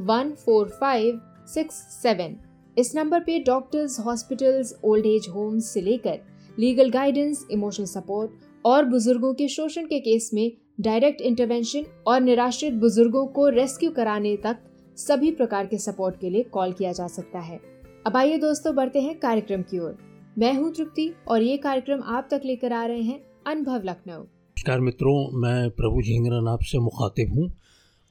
One four five six seven इस number पे doctors hospitals old age homes से लेकर लीगल गाइडेंस इमोशनल सपोर्ट और बुज़ुर्गों के शोषण के केस में डायरेक्ट इंटरवेंशन और निराश्रित बुज़ुर्गों को रेस्क्यू कराने तक सभी प्रकार के सपोर्ट के लिए कॉल किया जा सकता है। अब आइए दोस्तों बढ़ते हैं कार्यक्रम की ओर। मैं हूँ तृप्ति और ये कार्यक्रम आप तक लेकर आ रहे हैं अनुभव लखनऊ। नमस्कार मित्रों, मैं प्रभु झिंगरन आपसे मुखातिब हूँ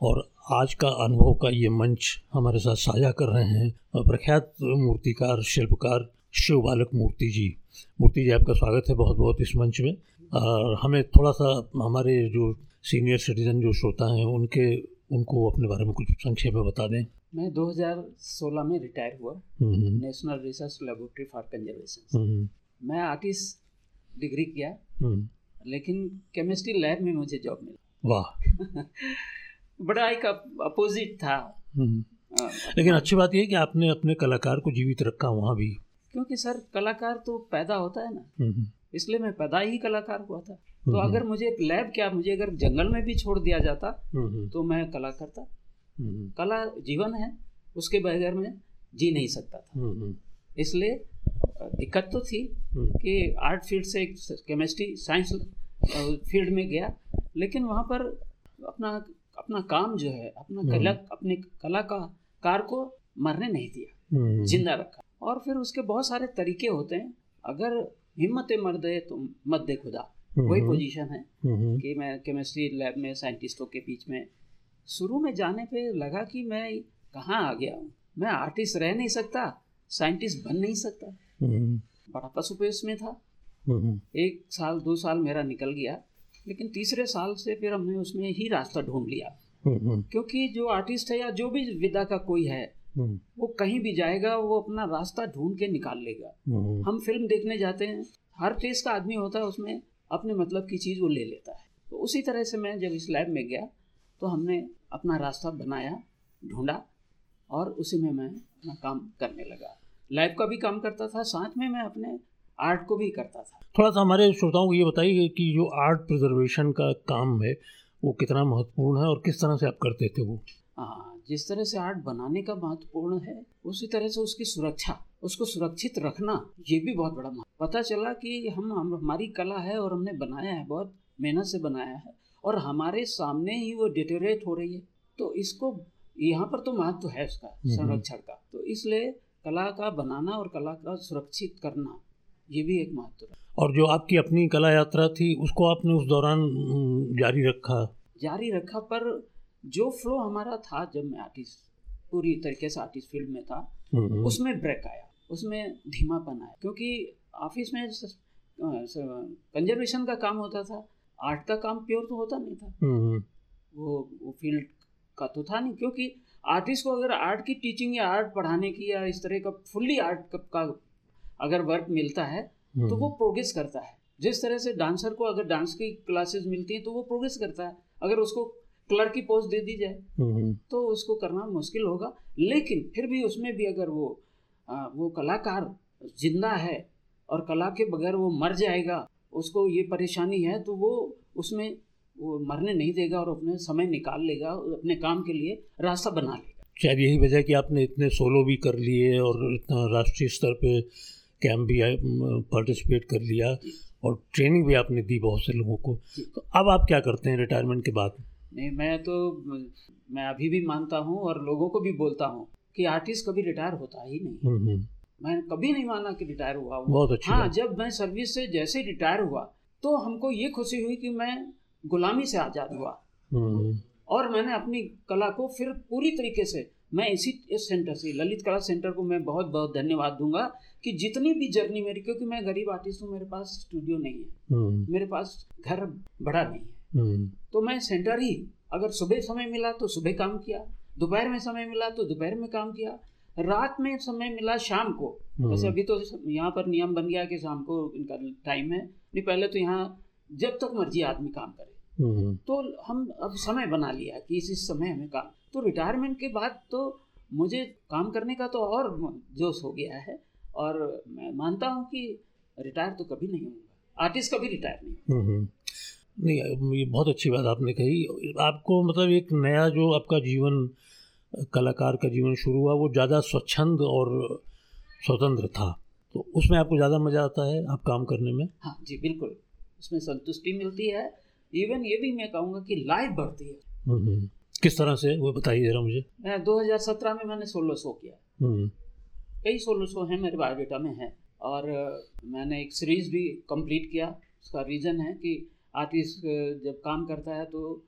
और आज का अनुभव का ये मंच हमारे साथ साझा कर रहे हैं प्रख्यात मूर्तिकार शिल्पकार शिव बालक मूर्ति जी। मूर्ति जी आपका स्वागत है बहुत बहुत इस मंच में। और हमें थोड़ा सा हमारे जो सीनियर सिटीजन जो श्रोता हैं उनके उनको अपने बारे में कुछ संक्षेप में बता दें। मैं 2016 में रिटायर हुआ। National Research Laboratory for Conservation मैं आर्टिस्ट डिग्री किया। हम्म। लेकिन केमिस्ट्री लैब में मुझे जॉब मिला। वाह। बड़ा एक अपोजिट था। हम्म। हाँ। लेकिन अच्छी बात यह है कि आपने अपने कलाकार को जीवित रखा वहाँ भी। क्योंकि सर कलाकार तो पैदा होता है ना। हम्म। इसलिए मैं पैदा ही कलाकार हुआ था। तो हम्म। अगर मुझे एक लैब क्या मुझे अगर जंगल में भी छोड़ दिया जाता तो मैं कला करता कला जीवन है उसके बगैर मैं जी नहीं सकता था। इसलिए दिक्कत तो थी कि आर्ट फ़ील्ड से केमिस्ट्री साइंस फ़ील्ड में गया। लेकिन वहाँ पर अपना अपना काम जो है अपना हम्म। कला अपने कला का कार को मरने नहीं दिया हम्म। ज़िंदा रखा। और फिर उसके बहुत सारे तरीके होते हैं। अगर हिम्मत मर दे तो मत दे खुदा। वही पोजीशन है कि मैं केमिस्ट्री लैब में साइंटिस्टों के बीच में शुरू में जाने पे लगा कि मैं कहाँ आ गया हूँ। मैं आर्टिस्ट रह नहीं सकता साइंटिस्ट बन नहीं सकता। बड़ा पशुपेश में था। एक साल दो साल मेरा निकल गया। लेकिन तीसरे साल से फिर हमने उसमें ही रास्ता ढूंढ लिया। हम्म, हम्म। क्योंकि जो आर्टिस्ट है या जो भी विदा का कोई है हम्म। वो कहीं भी जाएगा वो अपना रास्ता ढूंढ के निकाल लेगा। हम फ़िल्म देखने जाते हैं हर टेस्ट का आदमी होता है उसमें अपने मतलब की चीज़ वो ले लेता है। तो उसी तरह से मैं जब इस लैब में गया तो हमने अपना रास्ता बनाया ढूंढा और उसी में मैं अपना काम करने लगा। लैब का भी काम करता था साथ में मैं अपने आर्ट को भी करता था। थोड़ा सा हमारे श्रोताओं को ये बताइए कि जो आर्ट प्रिजर्वेशन का काम है वो कितना महत्वपूर्ण है और किस तरह से आप करते थे वो? हाँ जिस तरह से आर्ट बनाने का महत्वपूर्ण है उसी तरह से उसकी सुरक्षा उसको सुरक्षित रखना ये भी बहुत बड़ा महत्व। पता चला कि हम हम हमारी कला है और हमने बनाया है बहुत मेहनत से बनाया है और हमारे सामने ही वो डिटेरेट हो रही है। तो इसको यहाँ पर तो महत्व है उसका हम्म, हम्म। संरक्षण का। तो इसलिए कला का बनाना और कला का सुरक्षित करना ये भी एक महत्व और जो आपकी अपनी कला यात्रा थी उसको आपने उस दौरान जारी रखा? जारी रखा पर जो फ्लो हमारा था जब मैं आर्टिस्ट पूरी तरीके से आर्टिस्ट फ़ील्ड में था उसमें ब्रेक आया उसमें धीमापन आया क्योंकि ऑफ़िस में कंजर्वेशन का काम होता था आर्ट का काम प्योर तो होता नहीं था। वो वो फ़ील्ड का तो था नहीं क्योंकि आर्टिस्ट को अगर आर्ट की टीचिंग या आर्ट पढ़ाने की या इस तरह का फुल्ली आर्ट का अगर वर्क मिलता है तो वो प्रोग्रेस हम्म। करता है जिस तरह से डांसर को अगर डांस की क्लासेस मिलती हैं तो वो प्रोग्रेस करता है अगर उसको क्लर्क की पोस्ट दे दी जाए हम्म। तो उसको करना मुश्किल होगा लेकिन फिर भी उसमें भी अगर वो आ, वो कलाकार ज़िंदा है और कला के बगैर वो मर जाएगा उसको ये परेशानी है तो वो उसमें वो मरने नहीं देगा और अपने समय निकाल लेगा अपने काम के लिए रास्ता बना लेगा शायद यही वजह कि आपने इतने सोलो भी कर लिए और इतना राष्ट्रीय स्तर पे कैंप भी पार्टिसिपेट कर लिया और ट्रेनिंग भी आपने दी बहुत से लोगों को। तो अब आप क्या करते हैं रिटायरमेंट के बाद? नहीं मैं तो मैं अभी भी मानता हूँ और लोगों को भी बोलता हूँ कि आर्टिस्ट कभी रिटायर होता ही नहीं। हम्म, हम्म। मैं कभी नहीं माना कि रिटायर हुआ हूँ। बहुत अच्छी हाँ जब मैं सर्विस से जैसे रिटायर हुआ तो हमको ये खुशी हुई कि मैं गुलामी से आज़ाद हुआ। हम्म, और मैंने अपनी कला को फिर पूरी तरीके से मैं इसी इस सेंटर से ललित कला सेंटर को मैं बहुत बहुत धन्यवाद दूँगा कि जितनी भी जर्नी मेरी क्योंकि मैं गरीब आर्टिस्ट हूँ मेरे पास स्टूडियो नहीं है हम्म। मेरे पास घर बड़ा नहीं है हम्म। तो मैं सेंटर ही अगर सुबह समय मिला तो सुबह काम किया दोपहर में समय मिला तो दोपहर में काम किया रात में समय मिला शाम को हम्म। वैसे अभी तो यहाँ पर नियम बन गया कि शाम को इनका टाइम है नहीं पहले तो यहाँ जब तक मर्ज़ी आदमी काम करे तो हम अब समय बना लिया कि इस इस समय हमें काम तो रिटायरमेंट के बाद तो मुझे काम करने का तो और जोश हो गया है और मैं मानता हूँ कि रिटायर तो कभी नहीं होगा। आर्टिस्ट कभी रिटायर नहीं हम्म, हम्म। नहीं ये बहुत अच्छी बात आपने कही। आपको मतलब एक नया जो आपका जीवन कलाकार का जीवन शुरू हुआ वो ज़्यादा स्वच्छंद और स्वतंत्र था। तो उसमें आपको ज़्यादा मज़ा आता है आप काम करने में? हाँ जी बिल्कुल। उसमें संतुष्टि मिलती है इवन ये भी मैं कहूँगा कि लाइफ बढ़ती है। हम्म, किस तरह से? वो बताइए जरा मुझे। मैं 2017 में मैंने सोलो शो किया। हम्म। कई सोलो शो हैं मेरे बायोडेटा में है। और मैंने एक सीरीज़ भी कंप्लीट किया। उसका रीज़न है कि आर्टिस्ट जब काम करता है तो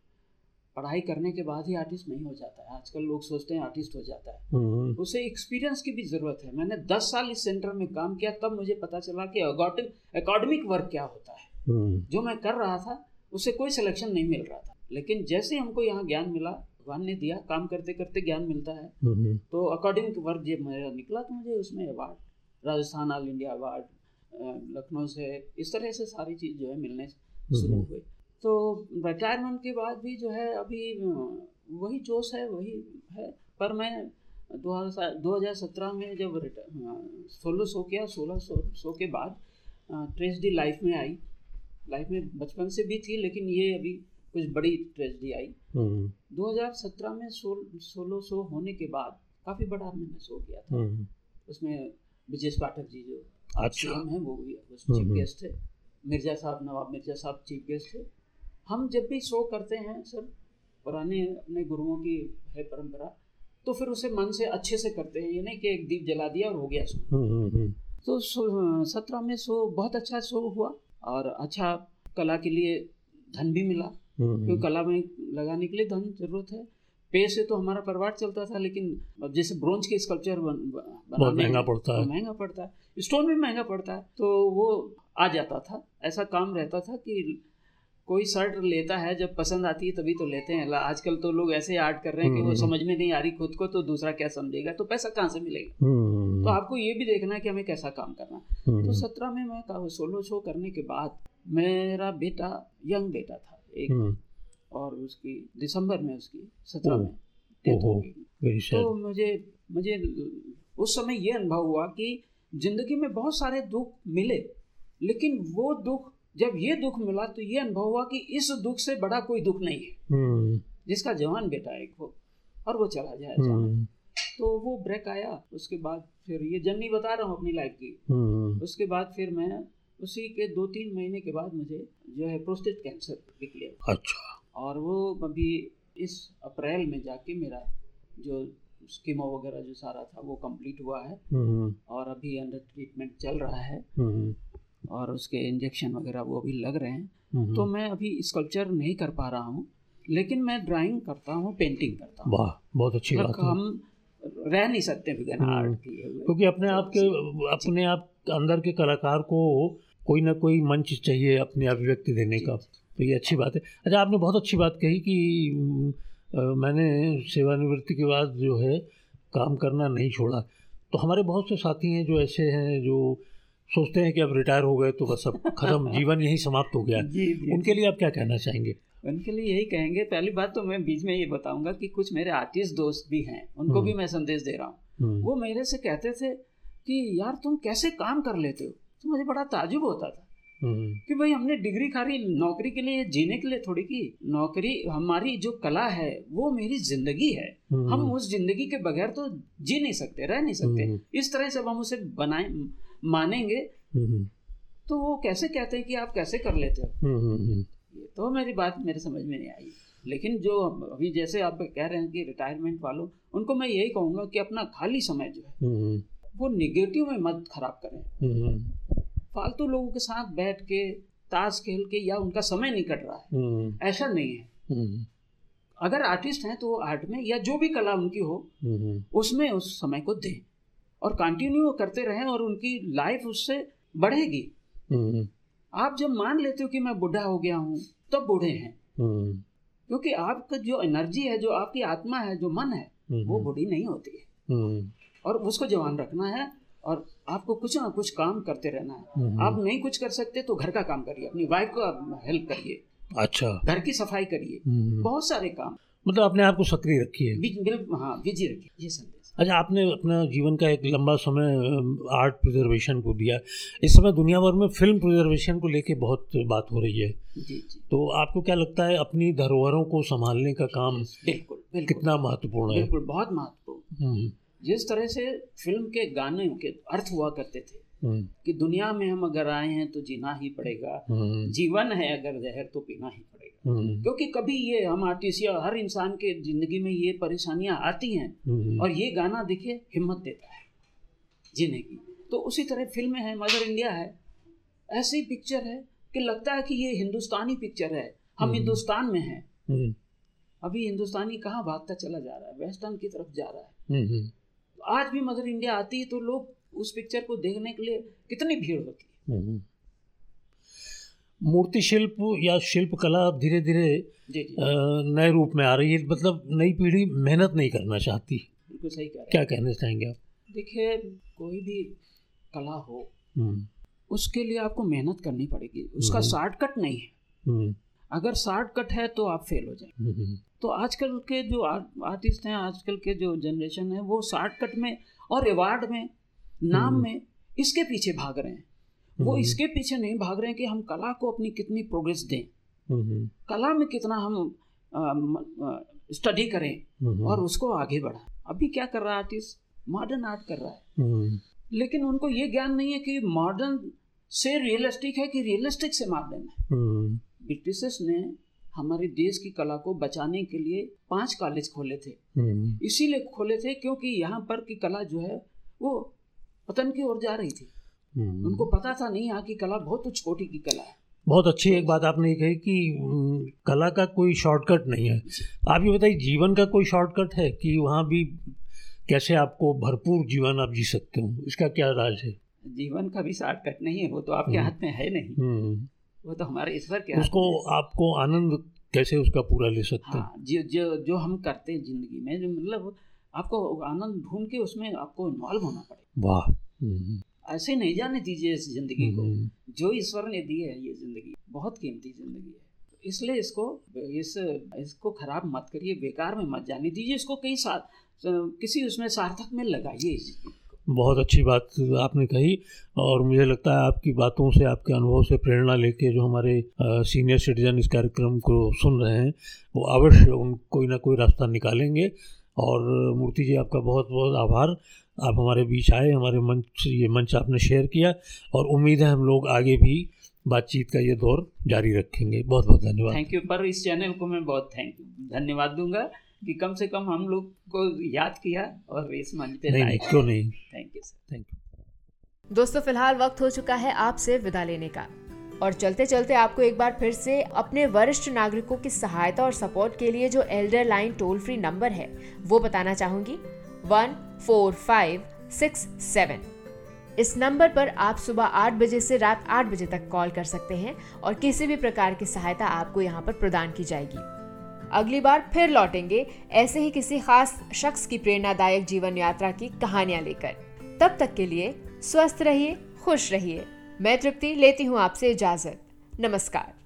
पढ़ाई करने के बाद ही आर्टिस्ट नहीं हो जाता है। आजकल लोग सोचते हैं आर्टिस्ट हो जाता है। हम्म। उसे एक्सपीरियंस की भी ज़रूरत है। मैंने दस साल इस सेंटर में काम किया। तब मुझे पता चला कि अकाडमिक वर्क क्या होता है। हम्म। जो मैं कर रहा था उससे कोई सिलेक्शन नहीं मिल रहा था। लेकिन जैसे हमको यहाँ ज्ञान मिला भगवान ने दिया काम करते करते ज्ञान मिलता है। तो अकॉर्डिंग टू वर्क जब मेरा निकला तो मुझे उसमें award Rajasthan all India award Lucknow से इस तरह से सारी चीज़ जो है मिलने शुरू। हुई तो रिटायरमेंट के बाद भी जो है अभी वही जोश है वही है। पर मैं दो हज़ार सत्रह में जब सोलह सौ किया सोलह सौ सौ के बाद ट्रेजडी लाइफ में आई। लाइफ में बचपन से भी थी लेकिन ये अभी कुछ बड़ी ट्रेजडी आई। 2017 हम्म। में सोलो शो होने के बाद काफ़ी बड़ा मैंने शो किया था। हम्म। उसमें विजय पाठक जी जो अच्छा। है वो भी चीफ गेस्ट थे मिर्ज़ा साहब नवाब मिर्ज़ा साहब चीफ गेस्ट थे हम जब भी शो करते हैं सर पुराने अपने गुरुओं की है परंपरा तो फिर उसे मन से अच्छे से करते हैं। ये नहीं कि एक दीप जला दिया और हो गया शो। हम्म, तो सत्रह में शो बहुत अच्छा शो हुआ। और अच्छा कला के लिए धन भी मिला। हम्म, क्योंकि हम्म। कला में लगाने के लिए धन ज़रूरत है। पे से तो हमारा परिवार चलता था लेकिन अब जैसे ब्रोंज के स्कल्पचर बनाने महँगा पड़ता है। महँगा पड़ता है। स्टोन भी महँगा पड़ता है। तो वो आ जाता था। ऐसा काम रहता था कि कोई शर्ट लेता है जब पसंद आती है तभी तो लेते हैं। आजकल तो लोग ऐसे आर्ट कर रहे हैं कि वो हम्म, समझ में नहीं आ रही खुद को तो दूसरा क्या समझेगा? तो पैसा कहाँ से मिलेगा? तो आपको ये भी देखना है कि हमें कैसा काम करना है। तो सत्रह में मैं सोलो शो करने के बाद मेरा बेटा यंग बेटा था एक हम्म। और उसकी दिसंबर में उसकी सत्रह में डेथ हो गई। तो मुझे मुझे उस समय ये अनुभव हुआ कि ज़िंदगी में बहुत सारे दुख मिले लेकिन वो दुख जब ये दुख मिला तो ये अनुभव हुआ कि इस दुख से बड़ा कोई दुख नहीं है। हम्म। जिसका जवान बेटा एक हो और वो चला जाए हम्म। तो वो ब्रेक आया। उसके बाद फिर ये जर्नी बता रहा हूँ अपनी लाइफ की। उसके बाद फिर मैं उसी के दो तीन महीने के बाद मुझे जो है प्रोस्टेट कैंसर निकले अच्छा। और वो अभी इस अप्रैल में जाके मेरा जो स्कीमो वगैरह जो सारा था वो कंप्लीट हुआ है। हम्म। और अभी अंडर ट्रीटमेंट चल रहा है। हम्म। और उसके इंजेक्शन वगैरह वो अभी लग रहे हैं। हम्म। तो मैं अभी स्कल्पचर नहीं कर पा रहा हूँ। लेकिन मैं ड्राइंग करता हूँ पेंटिंग करता हूँ। बहुत अच्छी बात है। हम रह नहीं सकते बिना आर्ट क्योंकि अपने आप के अपने आप अंदर के कलाकार को कोई ना कोई मंच चाहिए अपने अभिव्यक्ति देने का। तो ये अच्छी बात है। अच्छा आपने बहुत अच्छी बात कही कि आ, मैंने सेवानिवृत्ति के बाद जो है काम करना नहीं छोड़ा। तो हमारे बहुत से साथी हैं जो ऐसे हैं जो सोचते हैं कि अब रिटायर हो गए तो बस अब खत्म जीवन यही समाप्त हो गया जी, जी, उनके लिए आप क्या कहना चाहेंगे? उनके लिए यही कहेंगे पहली बात तो मैं बीच में ये बताऊँगा कि कुछ मेरे आर्टिस्ट दोस्त भी हैं उनको हम्म। भी मैं संदेश दे रहा हूँ हम्म। वो मेरे से कहते थे कि यार तुम कैसे काम कर लेते हो तो मुझे बड़ा ताजुब होता था हम्म। कि भाई हमने डिग्री खाली नौकरी के लिए जीने के लिए थोड़ी की नौकरी हमारी जो कला है वो मेरी ज़िंदगी है। हम उस ज़िंदगी के बगैर तो जी नहीं सकते रह नहीं सकते। इस तरह से हम उसे बनाए मानेंगे तो वो कैसे कहते हैं कि आप कैसे कर लेते हो ये तो मेरी बात मेरे समझ में नहीं आई। लेकिन जो अभी जैसे आप कह रहे हैं कि रिटायरमेंट वालों उनको मैं यही कहूँगा कि अपना खाली समय जो है वो निगेटिव में मत खराब करें। फालतू लोगों के साथ बैठ के ताश खेल के या उनका समय नहीं कट रहा है। हम्म। ऐसा नहीं है। हम्म। अगर आर्टिस्ट हैं तो वो आर्ट में या जो भी कला उनकी हो हम्म। उसमें उस समय को दें और कंटिन्यू करते रहें और उनकी लाइफ उससे बढ़ेगी। आप जब मान लेते हो कि मैं बुढ़ा हो गया हूँ तब तो बूढ़े हैं। क्योंकि आपका जो एनर्जी है जो आपकी आत्मा है जो मन है वो बूढ़ी नहीं होती है। और उसको जवान रखना है और आपको कुछ ना कुछ काम करते रहना है। हम्म। आप नहीं कुछ कर सकते तो घर का काम करिए अपनी वाइफ को हेल्प करिए। अच्छा। घर की सफ़ाई करिए। हम्म। बहुत सारे काम। मतलब अपने आप को सक्रिय रखिए। हाँ बिज़ी रखिए ये संदेश। अच्छा आपने अपना जीवन का एक लंबा समय आर्ट प्रिजर्वेशन को दिया। इस समय दुनिया भर में फ़िल्म प्रिजर्वेशन को लेके बहुत बात हो रही है। जी जी। तो आपको क्या लगता है अपनी धरोहरों को संभालने का काम बिल्कुल, बिल्कुल। कितना महत्वपूर्ण है? बिल्कुल बहुत महत्वपूर्ण। हम्म। जिस तरह से फ़िल्म के गाने के अर्थ हुआ करते थे हम्म। कि दुनिया में हम अगर आए हैं तो जीना ही पड़ेगा। हम्म। जीवन है अगर जहर तो पीना ही। क्योंकि कभी ये हम आर्टिस्ट या हर इंसान के ज़िंदगी में ये परेशानियाँ आती हैं और ये गाना देखिए हिम्मत देता है जीने की। तो उसी तरह फ़िल्में हैं मदर इंडिया है। ऐसी पिक्चर है कि लगता है कि ये हिंदुस्तानी पिक्चर है। हम हिंदुस्तान में हैं। अभी हिंदुस्तानी कहाँ भागता चला जा रहा है? वेस्टर्न की तरफ़ जा रहा है। आज भी मदर इंडिया आती है तो लोग उस पिक्चर को देखने के लिए कितनी भीड़ होती है। हम्म, हम्म। मूर्ति शिल्प या शिल्प कला धीरे धीरे नए रूप में आ रही है। मतलब नई पीढ़ी मेहनत नहीं करना चाहती। बिल्कुल सही कह क्या कहना चाहेंगे आप? देखिए कोई भी कला हो हम्म। उसके लिए आपको मेहनत करनी पड़ेगी। उसका शॉर्टकट नहीं है। अगर शॉर्टकट है तो आप फेल हो जाए तो आजकल के जो आर्टिस्ट हैं आजकल के जो जनरेशन है वो शॉर्टकट में और अवार्ड में नाम हम्म। में इसके पीछे भाग रहे हैं। वो हम्म। इसके पीछे नहीं भाग रहे हैं कि हम कला को अपनी कितनी प्रोग्रेस दें। हम्म। कला में कितना हम स्टडी करें और उसको आगे बढ़ाएँ। अभी क्या कर रहा है आर्टिस्ट मॉडर्न आर्ट कर रहा है। लेकिन उनको ये ज्ञान नहीं है कि मॉडर्न से रियलिस्टिक है कि रियलिस्टिक से मॉडर्न है। ब्रिटिशर्स ने हमारे देश की कला को बचाने के लिए पाँच कॉलेज खोले थे। हम्म। इसीलिए खोले थे क्योंकि यहाँ पर की कला जो है वो पतन की ओर जा रही थी। हम्म। उनको पता था नहीं यहाँ की कला बहुत कोटि की कला है। बहुत अच्छी एक बात आपने कही कि कला का कोई शॉर्टकट नहीं है। आप ये बताइए जीवन का कोई शॉर्टकट है कि वहाँ भी कैसे आपको भरपूर जीवन आप जी सकते हो? इसका क्या राज है? जीवन का भी शॉर्टकट नहीं है वो तो आपके हम्म। हाथ में है नहीं। वो तो हमारे ईश्वर के उसको आपको आनंद कैसे उसका पूरा ले सकते हैं? हाँ, जो जो जो हम करते हैं ज़िंदगी में जो मतलब आपको आनंद ढूंढ के उसमें आपको इन्वॉल्व होना पड़ेगा। वाह। हम्म। ऐसे नहीं जाने दीजिए इस ज़िंदगी को। हम्म। जो ईश्वर ने दी है ये ज़िंदगी बहुत कीमती ज़िंदगी है। इसलिए इसको इस इसको खराब मत करिए बेकार में मत जाने दीजिए इसको कहीं साथ किसी उसमें सार्थक में लगाइए बहुत अच्छी बात आपने कही और मुझे लगता है आपकी बातों से आपके अनुभव से प्रेरणा लेके जो हमारे सीनियर सिटीजन इस कार्यक्रम को सुन रहे हैं वो अवश्य उन कोई ना कोई रास्ता निकालेंगे। और मूर्ति जी आपका बहुत बहुत आभार। आप हमारे बीच आए हमारे मंच ये मंच आपने शेयर किया और उम्मीद है हम लोग आगे भी बातचीत का ये दौर जारी रखेंगे। बहुत बहुत धन्यवाद। थैंक यू पर इस चैनल को मैं बहुत थैंक यू धन्यवाद दूँगा कि कम से कम हम लोग को याद किया और इस मंच पे नहीं, नहीं क्यों नहीं? Thank you sir thank you दोस्तों फ़िलहाल वक्त हो चुका है आपसे विदा लेने का। और चलते चलते आपको एक बार फिर से अपने वरिष्ठ नागरिकों की सहायता और सपोर्ट के लिए जो elder line toll free number है, वो बताना चाहूँगी। One four five six seven इस नंबर पर आप सुबह आठ बजे से रात आठ बजे तक कॉल कर सकते हैं और किसी भी प्रकार की सहायता आपको यहाँ पर प्रदान की जाएगी। अगली बार फिर लौटेंगे ऐसे ही किसी खास शख्स की प्रेरणादायक जीवन यात्रा की कहानियाँ लेकर। तब तक के लिए स्वस्थ रहिए, खुश रहिए। मैं तृप्ति लेती हूँ आपसे इजाज़त। नमस्कार।